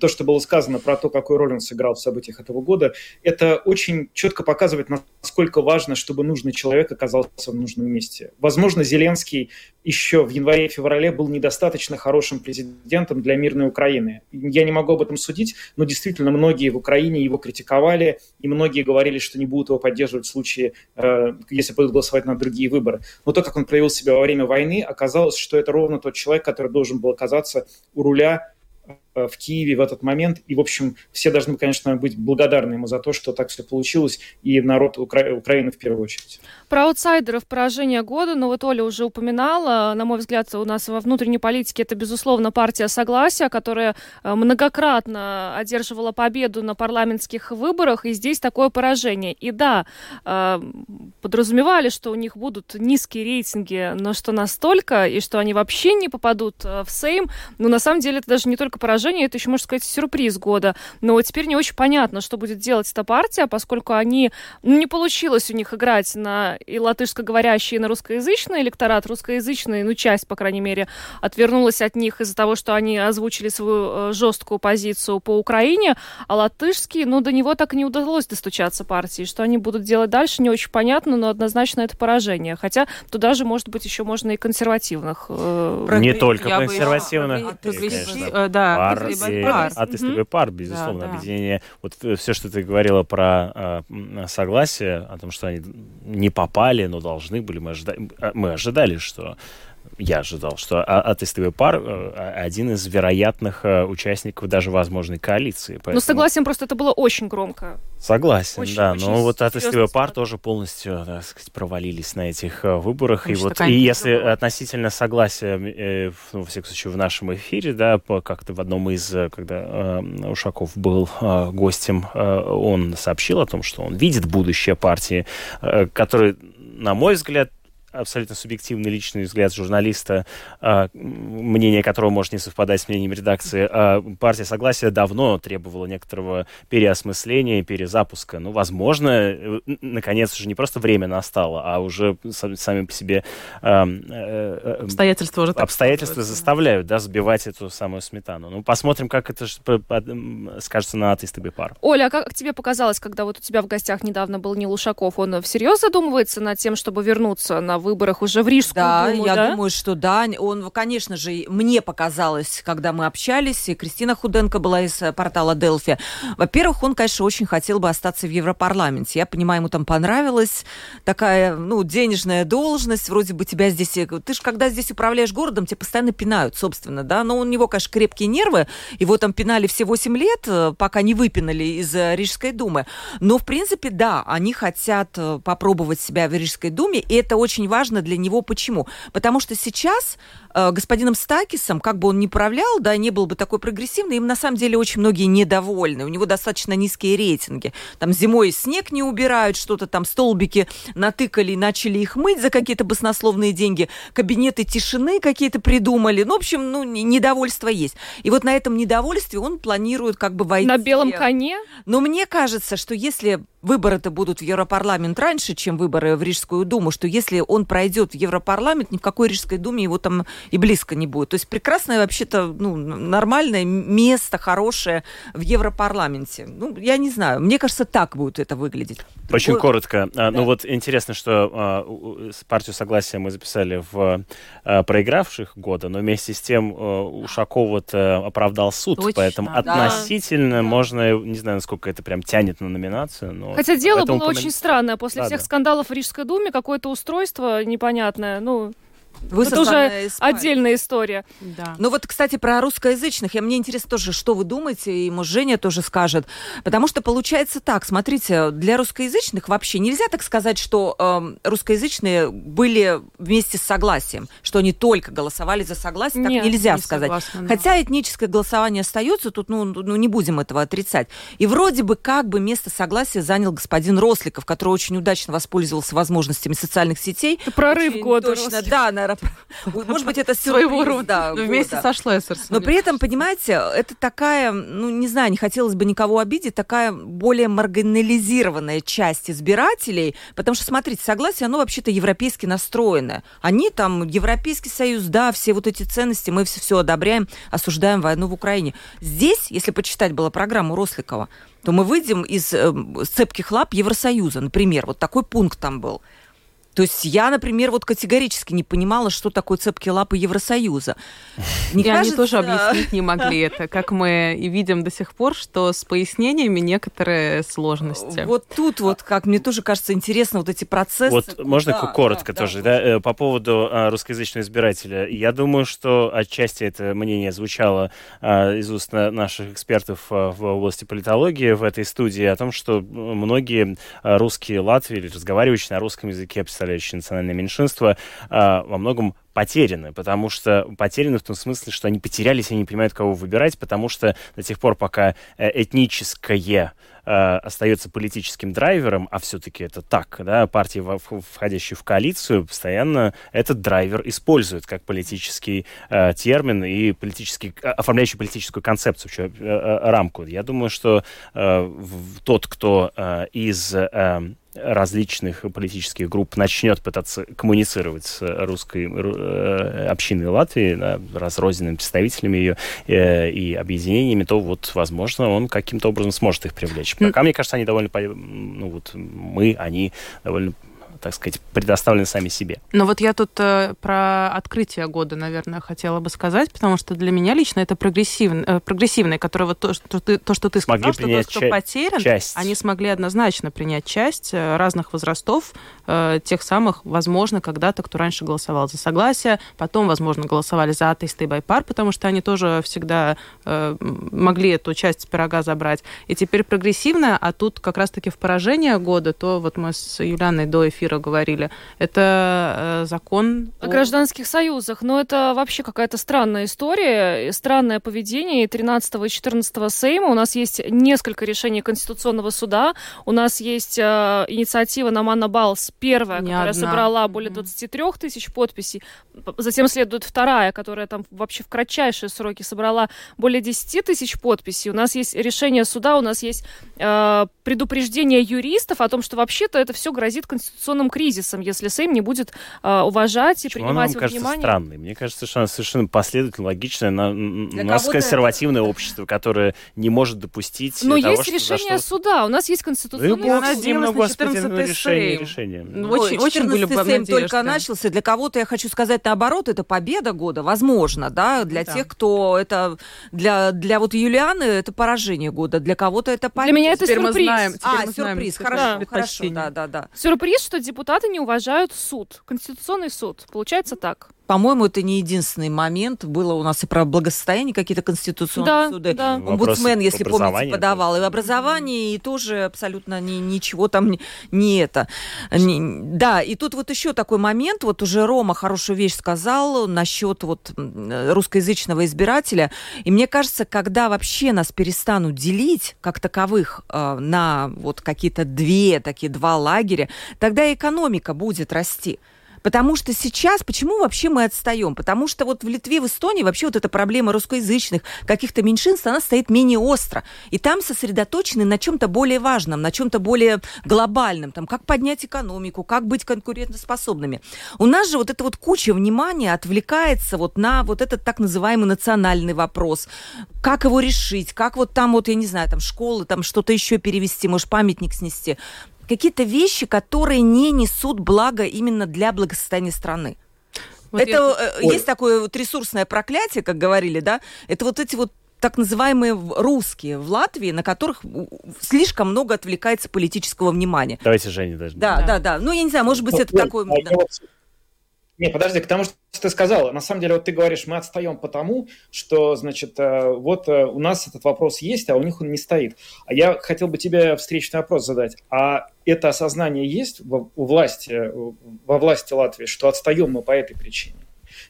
Speaker 5: то, что было сказано про то, какую роль он сыграл в событиях этого года, это очень четко показывает, насколько важно, чтобы нужный человек оказался в нужном месте. Возможно, Зеленский еще в январе-феврале был недостаточно хорошим президентом для мирной Украины. Я не могу об этом судить, но действительно многие в Украине его критиковали, и многие говорили, что не будут его поддерживать в случае, э, если будут голосовать на другие выборы. Но то, как он проявил себя во время войны, оказалось, что это ровно тот человек, который должен был оказаться у руля в Киеве в этот момент. И, в общем, все должны, конечно, быть благодарны ему за то, что так все получилось, и народ Укра... Украины в первую очередь.
Speaker 1: Про аутсайдеров поражения года, ну вот Оля уже упоминала, на мой взгляд, у нас во внутренней политике это, безусловно, партия Согласия, которая э, многократно одерживала победу на парламентских выборах, и здесь такое поражение. И да, э, подразумевали, что у них будут низкие рейтинги, но что настолько, и что они вообще не попадут в Сейм, ну, на самом деле, это даже не только поражение, положение, это еще, можно сказать, сюрприз года. Но теперь не очень понятно, что будет делать эта партия, поскольку они... Ну, не получилось у них играть на и латышскоговорящий, и на русскоязычный электорат. Русскоязычный, ну, часть, по крайней мере, отвернулась от них из-за того, что они озвучили свою э, жесткую позицию по Украине, а латышский, ну, до него так и не удалось достучаться партии. Что они будут делать дальше, не очень понятно, но однозначно это поражение. Хотя туда же, может быть, еще можно и консервативных.
Speaker 2: Э... Не только консервативных.
Speaker 4: Бы... Да,
Speaker 2: пар, и, пар. атестовый угу. пар, безусловно, да, да. объединение. Вот э, все, что ты говорила про э, согласие, о том, что они не попали, но должны были, мы ожидали, мы ожидали что я ожидал, что атестовый пар э, один из вероятных э, участников даже возможной коалиции.
Speaker 1: Поэтому... Ну, согласен, просто это было очень громко.
Speaker 2: Согласен, очень, да. Очень но вот атестовый пар тоже полностью, так сказать, провалились на этих э, выборах. Очень и вот, и если было. относительно согласия, э, ну, во всяком случае, в нашем эфире, да, как-то в одном из, когда э, Ушаков был э, гостем, э, он сообщил о том, что он видит будущее партии, э, который, на мой взгляд, абсолютно субъективный личный взгляд журналиста, а, мнение которого может не совпадать с мнением редакции. А партия Согласия давно требовала некоторого переосмысления, перезапуска. Ну, возможно, э, наконец уже не просто время настало, а уже сами по себе
Speaker 4: обстоятельства, уже
Speaker 2: обстоятельства заставляют да, сбивать эту самую сметану. Ну, посмотрим, как это скажется на атеисты Бипар.
Speaker 1: Оля, а как тебе показалось, когда вот у тебя в гостях недавно был Нил Ушаков, он всерьез задумывается над тем, чтобы вернуться на выборах уже в Рижскую
Speaker 3: да,
Speaker 1: думу,
Speaker 3: я
Speaker 1: да?
Speaker 3: думаю, что да. Он, конечно же, мне показалось, когда мы общались, и Кристина Худенко была из э, портала Делфи. Во-первых, он, конечно, очень хотел бы остаться в Европарламенте. Я понимаю, ему там понравилась такая, ну, денежная должность, вроде бы тебя здесь... Э, ты же, когда здесь управляешь городом, тебя постоянно пинают, собственно, да, но у него, конечно, крепкие нервы, его там пинали все 8 лет, э, пока не выпинали из Рижской думы. Но, в принципе, да, они хотят попробовать себя в Рижской думе, и это очень важно для него. Почему? Потому что сейчас э, господином Стакисом, как бы он ни правлял, да, не был бы такой прогрессивный, им на самом деле очень многие недовольны. У него достаточно низкие рейтинги. Там зимой снег не убирают, что-то там столбики натыкали и начали их мыть за какие-то баснословные деньги. Кабинеты тишины какие-то придумали. Ну, в общем, ну, недовольство есть. И вот на этом недовольстве он планирует как бы войти...
Speaker 1: На белом коне?
Speaker 3: Но мне кажется, что если выборы-то будут в Европарламент раньше, чем выборы в Рижскую Думу, что если он пройдет в Европарламент, ни в какой Рижской Думе его там и близко не будет. То есть прекрасное вообще-то ну, нормальное место, хорошее в Европарламенте. Ну, я не знаю, мне кажется, так будет это выглядеть.
Speaker 2: Очень вот. коротко. Да. Ну вот интересно, что а, партию согласия мы записали в а, проигравших года, но вместе с тем а, Ушакова-то оправдал суд, Точно, поэтому да. относительно да. можно, не знаю, насколько это прям тянет на номинацию, но
Speaker 1: Хотя дело было очень странное. После да, всех да. скандалов в Рижской думе какое-то устройство непонятное. Ну, это уже отдельная история.
Speaker 3: Да. Ну вот, кстати, про русскоязычных. Я, мне интересно тоже, что вы думаете, и, может, Женя тоже скажет. Потому что получается так, смотрите, для русскоязычных вообще нельзя так сказать, что э, русскоязычные были вместе с согласием, что они только голосовали за согласие. Так Нет, нельзя не сказать. Согласна, да. Хотя этническое голосование остается, тут ну, ну не будем этого отрицать. И вроде бы как бы место согласия занял господин Росликов, который очень удачно воспользовался возможностями социальных сетей.
Speaker 1: Прорыв очень года.
Speaker 3: Точно, да, на Может быть, это
Speaker 4: своего рода. Вместе со Шлессерс.
Speaker 3: Но при этом, понимаете, это такая, ну, не знаю, не хотелось бы никого обидеть, такая более маргинализированная часть избирателей, потому что, смотрите, согласие, оно вообще-то европейски настроенное. Они там, Европейский Союз, да, все вот эти ценности, мы все, все одобряем, осуждаем войну в Украине. Здесь, если почитать было программу Росликова, то мы выйдем из э, цепких лап Евросоюза, например, вот такой пункт там был. То есть я, например, вот категорически не понимала, что такое цепкие лапы Евросоюза.
Speaker 4: Не и кажется... они тоже объяснить не могли это, как мы и видим до сих пор, что с пояснениями некоторые сложности.
Speaker 3: Вот тут вот, как мне тоже кажется интересно, вот эти процессы.
Speaker 2: Вот можно да, коротко да, тоже, да, да, э, по поводу а, русскоязычного избирателя. Я думаю, что отчасти это мнение звучало а, из уст наших экспертов а, в области политологии в этой студии о том, что многие русские Латвии или разговаривающие на русском языке составляющие национальное меньшинство, а, во многом потеряны, потому что потеряны в том смысле, что они потерялись и не понимают, кого выбирать, потому что до тех пор, пока э, этническое э, остается политическим драйвером, а все-таки это так, да, партии, входящие в коалицию, постоянно этот драйвер используют как политический э, термин и политический, оформляющий политическую концепцию, э, э, рамку. Я думаю, что э, тот, кто э, из э, различных политических групп начнет пытаться коммуницировать с русской э, общиной Латвии, да, разрозненными представителями ее э, и объединениями, то вот, возможно, он каким-то образом сможет их привлечь. Пока, мне кажется, они довольно, ну вот мы, они довольно так сказать, предоставлены сами себе.
Speaker 4: Но вот я тут э, про открытие года, наверное, хотела бы сказать, потому что для меня лично это прогрессивный, э, прогрессивный, который вот то, что ты, то, что ты сказал, что тот, кто потерян,
Speaker 2: часть.
Speaker 4: они смогли однозначно принять часть э, разных возрастов, э, тех самых, возможно, когда-то, кто раньше голосовал за согласие, потом, возможно, голосовали за атеисты и байпар, потому что они тоже всегда э, могли эту часть пирога забрать. И теперь прогрессивная, а тут как раз-таки в поражение года, то вот мы с Юлианой до эфира эфира говорили. Это э, закон
Speaker 1: о... о гражданских союзах. Но это вообще какая-то странная история, странное поведение 13 и 14 Сейма. У нас есть несколько решений Конституционного суда. У нас есть э, инициатива Намана Балс, первая, Не которая одна. собрала более 23 тысяч подписей. Затем следует вторая, которая там вообще в кратчайшие сроки собрала более 10 тысяч подписей. У нас есть решение суда, у нас есть э, предупреждение юристов о том, что вообще-то это все грозит конституционным кризисом, если Сейм не будет э, уважать и
Speaker 2: Почему
Speaker 1: принимать
Speaker 2: она во внимание. странной? Мне кажется, что она совершенно последовательно, логичная. На, у нас консервативное это... общество, которое не может допустить
Speaker 1: Но
Speaker 2: того,
Speaker 1: есть решение что... суда, у нас есть конституционный
Speaker 2: суд. Ну, господи, ну, решение, решение.
Speaker 3: Ну, очень, очень были Сейм только начался. Для кого-то, я хочу сказать, наоборот, это победа года, возможно, да, для да. тех, кто это... Для, для вот Юлианы это поражение года, для кого-то это победа.
Speaker 1: Для меня это Теперь сюрприз.
Speaker 4: Мы знаем,
Speaker 3: а, сюрприз, хорошо, да. хорошо, да, да, да.
Speaker 1: Сюрприз, что депутаты не уважают суд, Конституционный суд. Получается так.
Speaker 3: По-моему, это не единственный момент. Было у нас и про благосостояние какие-то конституционные
Speaker 1: да,
Speaker 3: суды.
Speaker 1: Да.
Speaker 3: Омбудсмен, если помните, подавал. И в образовании, и тоже абсолютно ни, ничего там не, не это. Не, да, и тут вот еще такой момент. Вот уже Рома хорошую вещь сказал насчет вот русскоязычного избирателя. И мне кажется, когда вообще нас перестанут делить, как таковых, э, на вот какие-то две, такие два лагеря, тогда экономика будет расти. Потому что сейчас, почему вообще мы отстаем? Потому что вот в Литве, в Эстонии вообще вот эта проблема русскоязычных каких-то меньшинств, она стоит менее остро. И там сосредоточены на чем-то более важном, на чем-то более глобальном, там, как поднять экономику, как быть конкурентоспособными. У нас же вот эта вот куча внимания отвлекается вот на вот этот так называемый национальный вопрос. Как его решить? Как вот там вот, я не знаю, там школы, там что-то еще перевести, может, памятник снести какие-то вещи, которые не несут блага именно для благосостояния страны. Вот это я... Э, есть такое вот ресурсное проклятие, как говорили, да? Это вот эти вот так называемые русские в Латвии, на которых слишком много отвлекается политического внимания.
Speaker 2: Давайте Женя даже.
Speaker 3: Да, да, да. да. Ну, я не знаю, может быть, это такой... Да.
Speaker 5: Не, подожди, к тому, что ты сказала. На самом деле, вот ты говоришь, мы отстаем потому, что, значит, э, вот э, у нас этот вопрос есть, а у них он не стоит. А я хотел бы тебе встречный вопрос задать. А это осознание есть у власти, во власти Латвии, что отстаем мы по этой причине?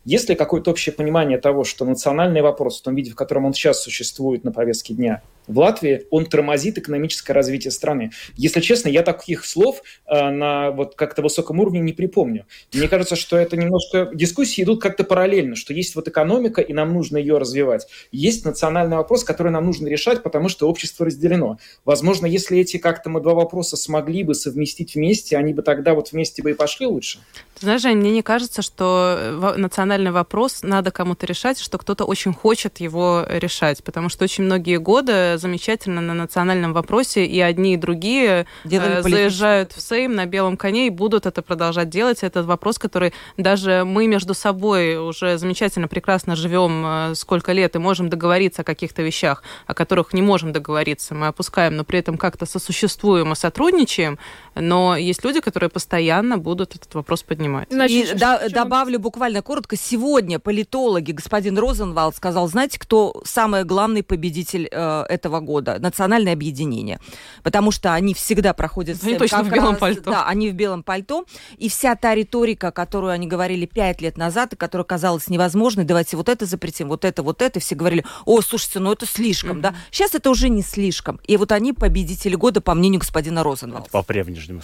Speaker 5: Есть ли какое-то общее понимание того, что национальный вопрос в том виде, в котором он сейчас существует на повестке дня, в Латвии, он тормозит экономическое развитие страны. Если честно, я таких слов э, на вот как-то высоком уровне не припомню. Мне кажется, что это немножко... Дискуссии идут как-то параллельно, что есть вот экономика, и нам нужно ее развивать. Есть национальный вопрос, который нам нужно решать, потому что общество разделено. Возможно, если эти как-то мы два вопроса смогли бы совместить вместе, они бы тогда вот вместе бы и пошли лучше.
Speaker 4: Ты знаешь, Жень, мне не кажется, что э, национальный вопрос надо кому-то решать, что кто-то очень хочет его решать, потому что очень многие годы замечательно на национальном вопросе, и одни, и другие Делали э, заезжают в Сейм на белом коне и будут это продолжать делать. Это вопрос, который даже мы между собой уже замечательно, прекрасно живем э, сколько лет и можем договориться о каких-то вещах, о которых не можем договориться. Мы опускаем, но при этом как-то сосуществуем и сотрудничаем, но есть люди, которые постоянно будут этот вопрос поднимать.
Speaker 3: Значит, и до, добавлю буквально коротко. Сегодня политологи, господин Розенвалд сказал, знаете, кто самый главный победитель э, этого года? Национальное объединение. Потому что они всегда проходят...
Speaker 4: Они точно в белом раз, пальто.
Speaker 3: Да, они в белом пальто. И вся та риторика, которую они говорили пять лет назад, и которая казалась невозможной, давайте вот это запретим, вот это, вот это, все говорили, о, слушайте, ну это слишком, mm-hmm. да? Сейчас это уже не слишком. И вот они победители года, по мнению господина Розенвалда.
Speaker 2: По-прежнему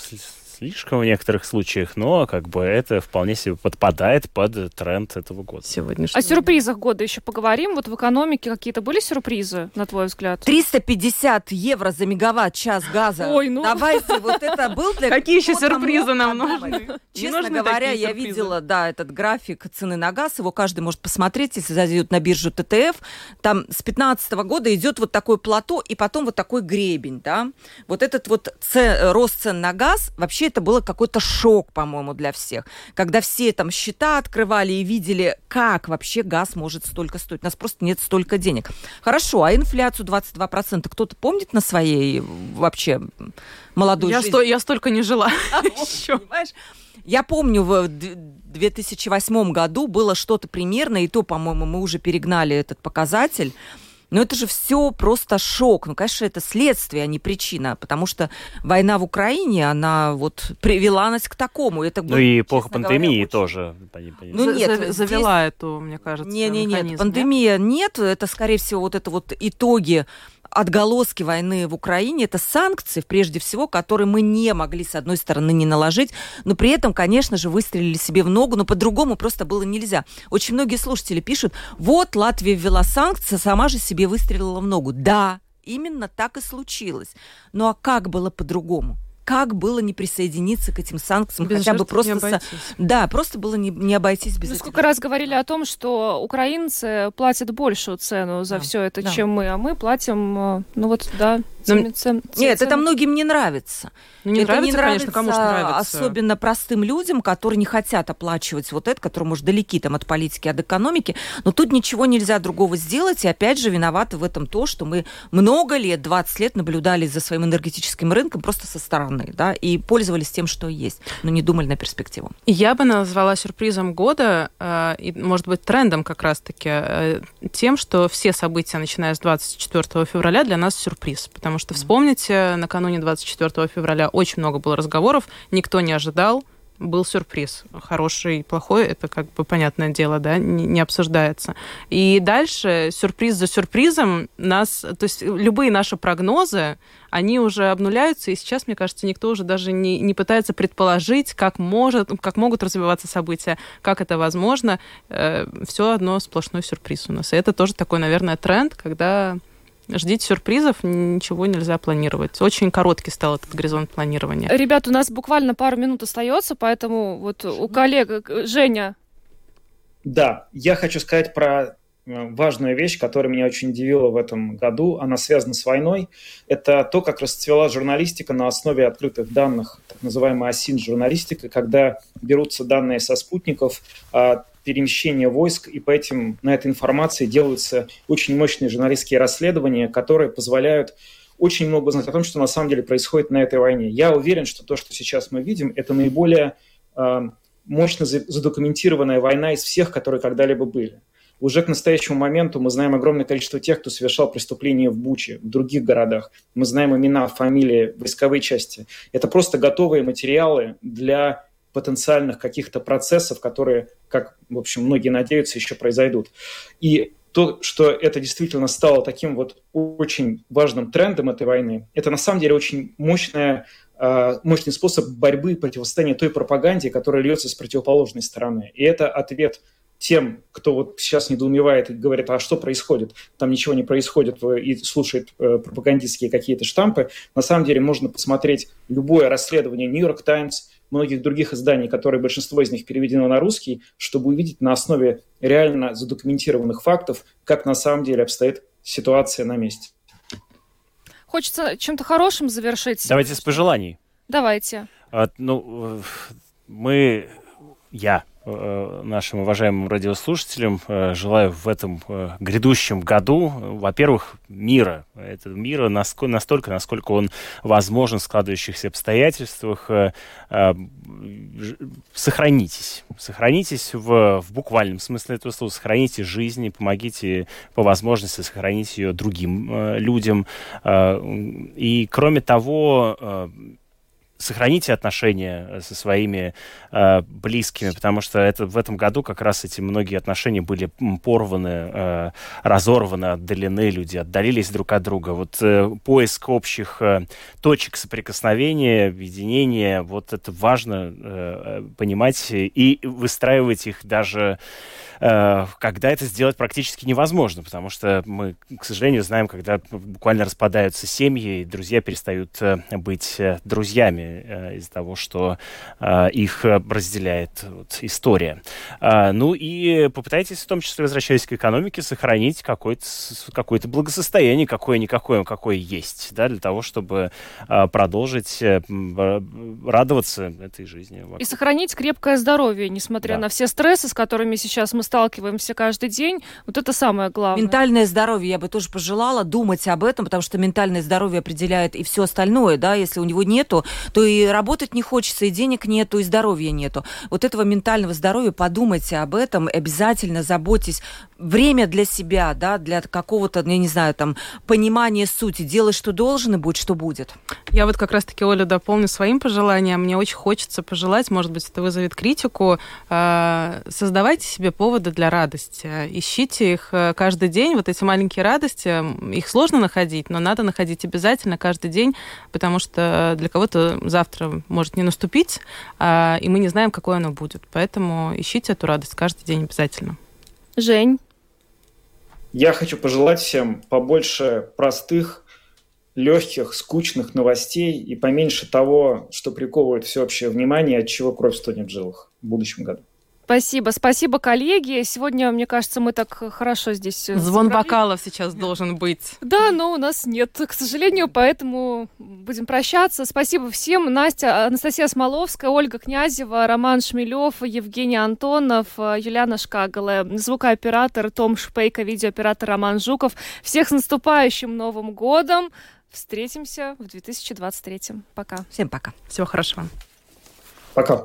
Speaker 2: слишком в некоторых случаях, но как бы это вполне себе подпадает под тренд этого года.
Speaker 1: Сегодняшний. О сюрпризах года еще поговорим. Вот в экономике какие-то были сюрпризы, на твой взгляд?
Speaker 3: 350 евро за мегаватт-час газа.
Speaker 1: Ой, ну...
Speaker 3: Давайте, вот это был для...
Speaker 4: Какие еще сюрпризы нам нужны?
Speaker 3: Честно говоря, я видела, да, этот график цены на газ, его каждый может посмотреть, если зайдет на биржу ТТФ. Там с 15 года идет вот такое плато и потом вот такой гребень, да. Вот этот вот рост цен на газ вообще это было какой-то шок, по-моему, для всех. Когда все там счета открывали и видели, как вообще газ может столько стоить. У нас просто нет столько денег. Хорошо, а инфляцию 22% кто-то помнит на своей вообще молодой
Speaker 4: я
Speaker 3: жизни?
Speaker 4: Сто, я столько не жила.
Speaker 3: Понимаешь? Я помню, в 2008 году было что-то примерно, и то, по-моему, мы уже перегнали этот показатель. Но это же все просто шок. Ну, конечно, это следствие, а не причина, потому что война в Украине, она вот привела нас к такому. Это
Speaker 2: ну и эпоха пандемии говоря, тоже.
Speaker 4: Ну нет, завела здесь... эту, мне кажется,
Speaker 3: Не, не, нет, пандемия нет, это скорее всего вот это вот итоги отголоски войны в Украине, это санкции, прежде всего, которые мы не могли, с одной стороны, не наложить, но при этом, конечно же, выстрелили себе в ногу, но по-другому просто было нельзя. Очень многие слушатели пишут, вот Латвия ввела санкции, сама же себе выстрелила в ногу. Да, именно так и случилось. Ну а как было по-другому? как было не присоединиться к этим санкциям, без хотя бы просто... Со... Да, просто было не, не обойтись без
Speaker 1: Мы сколько раз говорили о том, что украинцы платят большую цену за да. все это, да. чем мы, а мы платим, э, ну вот, да,
Speaker 3: Цен, ну, цен, Нет, это многим не нравится.
Speaker 4: Ну, не это нравится, не нравится, конечно, кому нравится.
Speaker 3: Особенно простым людям, которые не хотят оплачивать вот это, которые, может, далеки там от политики, от экономики. Но тут ничего нельзя другого сделать. И опять же, виноваты в этом то, что мы много лет, 20 лет наблюдали за своим энергетическим рынком просто со стороны, да, и пользовались тем, что есть, но не думали на перспективу.
Speaker 4: Я бы назвала сюрпризом года, э, и, может быть, трендом как раз-таки, э, тем, что все события, начиная с 24 февраля, для нас сюрприз. Потому Потому что, вспомните, накануне 24 февраля очень много было разговоров, никто не ожидал, был сюрприз. Хороший, плохой, это как бы понятное дело, да, не, не обсуждается. И дальше сюрприз за сюрпризом нас, то есть любые наши прогнозы, они уже обнуляются, и сейчас, мне кажется, никто уже даже не, не пытается предположить, как, может, как могут развиваться события, как это возможно. Э, все одно сплошной сюрприз у нас. И это тоже такой, наверное, тренд, когда Ждите сюрпризов, ничего нельзя планировать. Очень короткий стал этот горизонт планирования.
Speaker 1: Ребят, у нас буквально пару минут остается, поэтому вот у коллег Женя.
Speaker 5: Да, я хочу сказать про э, важную вещь, которая меня очень удивила в этом году. Она связана с войной. Это то, как расцвела журналистика на основе открытых данных, так называемая осин-журналистика, когда берутся данные со спутников, а перемещения войск, и по этим, на этой информации делаются очень мощные журналистские расследования, которые позволяют очень много знать о том, что на самом деле происходит на этой войне. Я уверен, что то, что сейчас мы видим, это наиболее э, мощно задокументированная война из всех, которые когда-либо были. Уже к настоящему моменту мы знаем огромное количество тех, кто совершал преступления в Буче, в других городах. Мы знаем имена, фамилии, войсковые части. Это просто готовые материалы для потенциальных каких-то процессов, которые, как, в общем, многие надеются, еще произойдут. И то, что это действительно стало таким вот очень важным трендом этой войны, это на самом деле очень мощная а, мощный способ борьбы и противостояния той пропаганде, которая льется с противоположной стороны. И это ответ тем, кто вот сейчас недоумевает и говорит, а что происходит? Там ничего не происходит и слушает э, пропагандистские какие-то штампы. На самом деле можно посмотреть любое расследование Нью-Йорк Таймс, многих других изданий, которые большинство из них переведено на русский, чтобы увидеть на основе реально задокументированных фактов, как на самом деле обстоит ситуация на месте.
Speaker 1: Хочется чем-то хорошим завершить.
Speaker 2: Давайте с пожеланий.
Speaker 1: Давайте.
Speaker 2: А, ну, мы, я Э, нашим уважаемым радиослушателям э, желаю в этом э, грядущем году, во-первых, мира. Это мира настолько, насколько он возможен в складывающихся обстоятельствах. Сохранитесь. Сохранитесь в, в буквальном смысле этого слова. Сохраните жизнь и помогите по возможности сохранить ее другим людям. И кроме того, сохраните отношения э, со своими э, близкими, потому что это в этом году как раз эти многие отношения были порваны, э, разорваны, отдалены, люди отдалились друг от друга. Вот э, поиск общих э, точек соприкосновения, объединения, вот это важно э, понимать и выстраивать их даже Э, когда это сделать практически невозможно, потому что мы, к сожалению, знаем, когда буквально распадаются семьи, и друзья перестают э, быть э, друзьями из-за того, что их разделяет вот, история. Ну и попытайтесь, в том числе, возвращаясь к экономике, сохранить какое-то какое благосостояние, какое-никакое, какое есть, да, для того, чтобы продолжить радоваться этой жизни.
Speaker 1: И сохранить крепкое здоровье, несмотря да. на все стрессы, с которыми сейчас мы сталкиваемся каждый день. Вот это самое главное.
Speaker 3: Ментальное здоровье я бы тоже пожелала думать об этом, потому что ментальное здоровье определяет и все остальное, да, если у него нету, то и работать не хочется, и денег нету, и здоровья нету. Вот этого ментального здоровья, подумайте об этом, обязательно заботьтесь. Время для себя, да, для какого-то, я не знаю, там, понимания сути. Делай, что должен, и будь, что будет.
Speaker 4: Я вот как раз-таки, Оля, дополню своим пожеланием. Мне очень хочется пожелать, может быть, это вызовет критику, э, создавайте себе поводы для радости. Ищите их э, каждый день. Вот эти маленькие радости, их сложно находить, но надо находить обязательно каждый день, потому что для кого-то завтра может не наступить, а, и мы не знаем, какое оно будет. Поэтому ищите эту радость каждый день обязательно.
Speaker 1: Жень?
Speaker 5: Я хочу пожелать всем побольше простых, легких, скучных новостей и поменьше того, что приковывает всеобщее внимание, от чего кровь стонет в жилах в будущем году.
Speaker 1: Спасибо, спасибо, коллеги. Сегодня, мне кажется, мы так хорошо здесь...
Speaker 4: Э, Звон собрались. бокалов сейчас должен быть.
Speaker 1: Да, но у нас нет, к сожалению, поэтому будем прощаться. Спасибо всем. Настя, Анастасия Смоловская, Ольга Князева, Роман Шмелев, Евгений Антонов, Юлиана Шкагала, звукооператор Том Шпейко, видеооператор Роман Жуков. Всех с наступающим Новым годом! Встретимся в 2023. Пока.
Speaker 3: Всем пока.
Speaker 4: Всего хорошего.
Speaker 5: Пока.